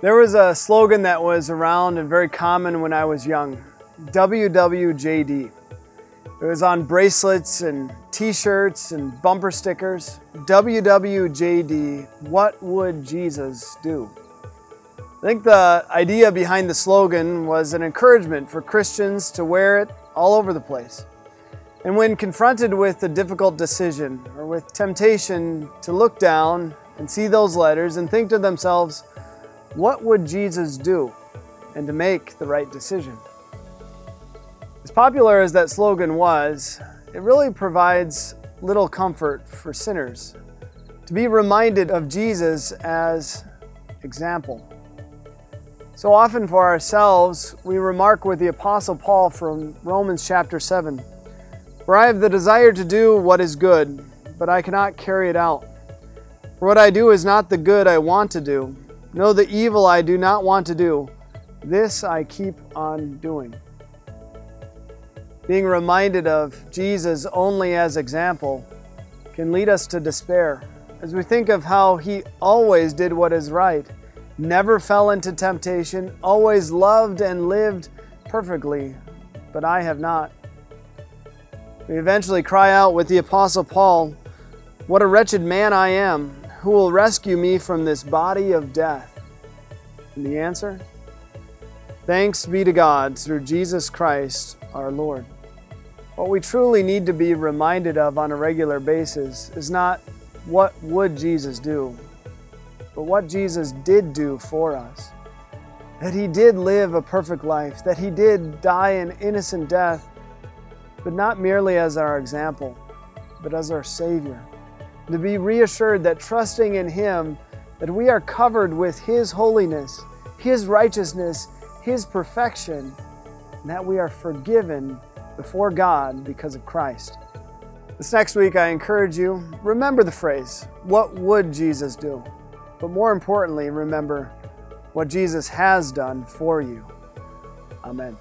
There was a slogan that was around and very common when I was young WWJD. It was on bracelets and t shirts and bumper stickers. WWJD, what would Jesus do? I think the idea behind the slogan was an encouragement for Christians to wear it all over the place. And when confronted with a difficult decision or with temptation to look down and see those letters and think to themselves, what would Jesus do? And to make the right decision. As popular as that slogan was, it really provides little comfort for sinners to be reminded of Jesus as example. So often for ourselves, we remark with the Apostle Paul from Romans chapter 7 For I have the desire to do what is good, but I cannot carry it out. For what I do is not the good I want to do, no, the evil I do not want to do. This I keep on doing. Being reminded of Jesus only as example can lead us to despair as we think of how he always did what is right never fell into temptation, always loved and lived perfectly, but I have not. We eventually cry out with the Apostle Paul, What a wretched man I am! Who will rescue me from this body of death? And the answer? Thanks be to God through Jesus Christ our Lord. What we truly need to be reminded of on a regular basis is not what would Jesus do, but what Jesus did do for us. That he did live a perfect life, that he did die an innocent death, but not merely as our example, but as our Savior. To be reassured that trusting in him, that we are covered with his holiness, his righteousness, his perfection, and that we are forgiven before God because of Christ. This next week, I encourage you remember the phrase, What would Jesus do? But more importantly, remember what Jesus has done for you. Amen.